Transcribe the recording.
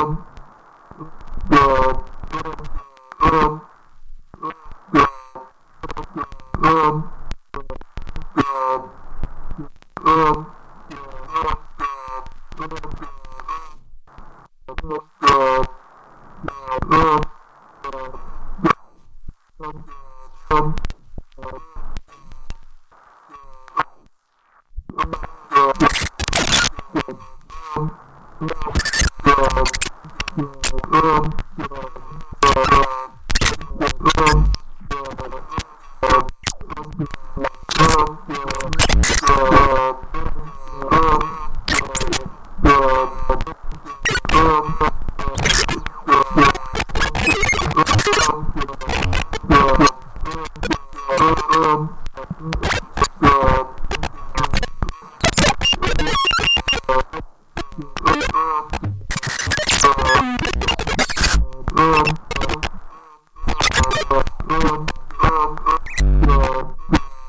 Um, um, um. Um... Yeah.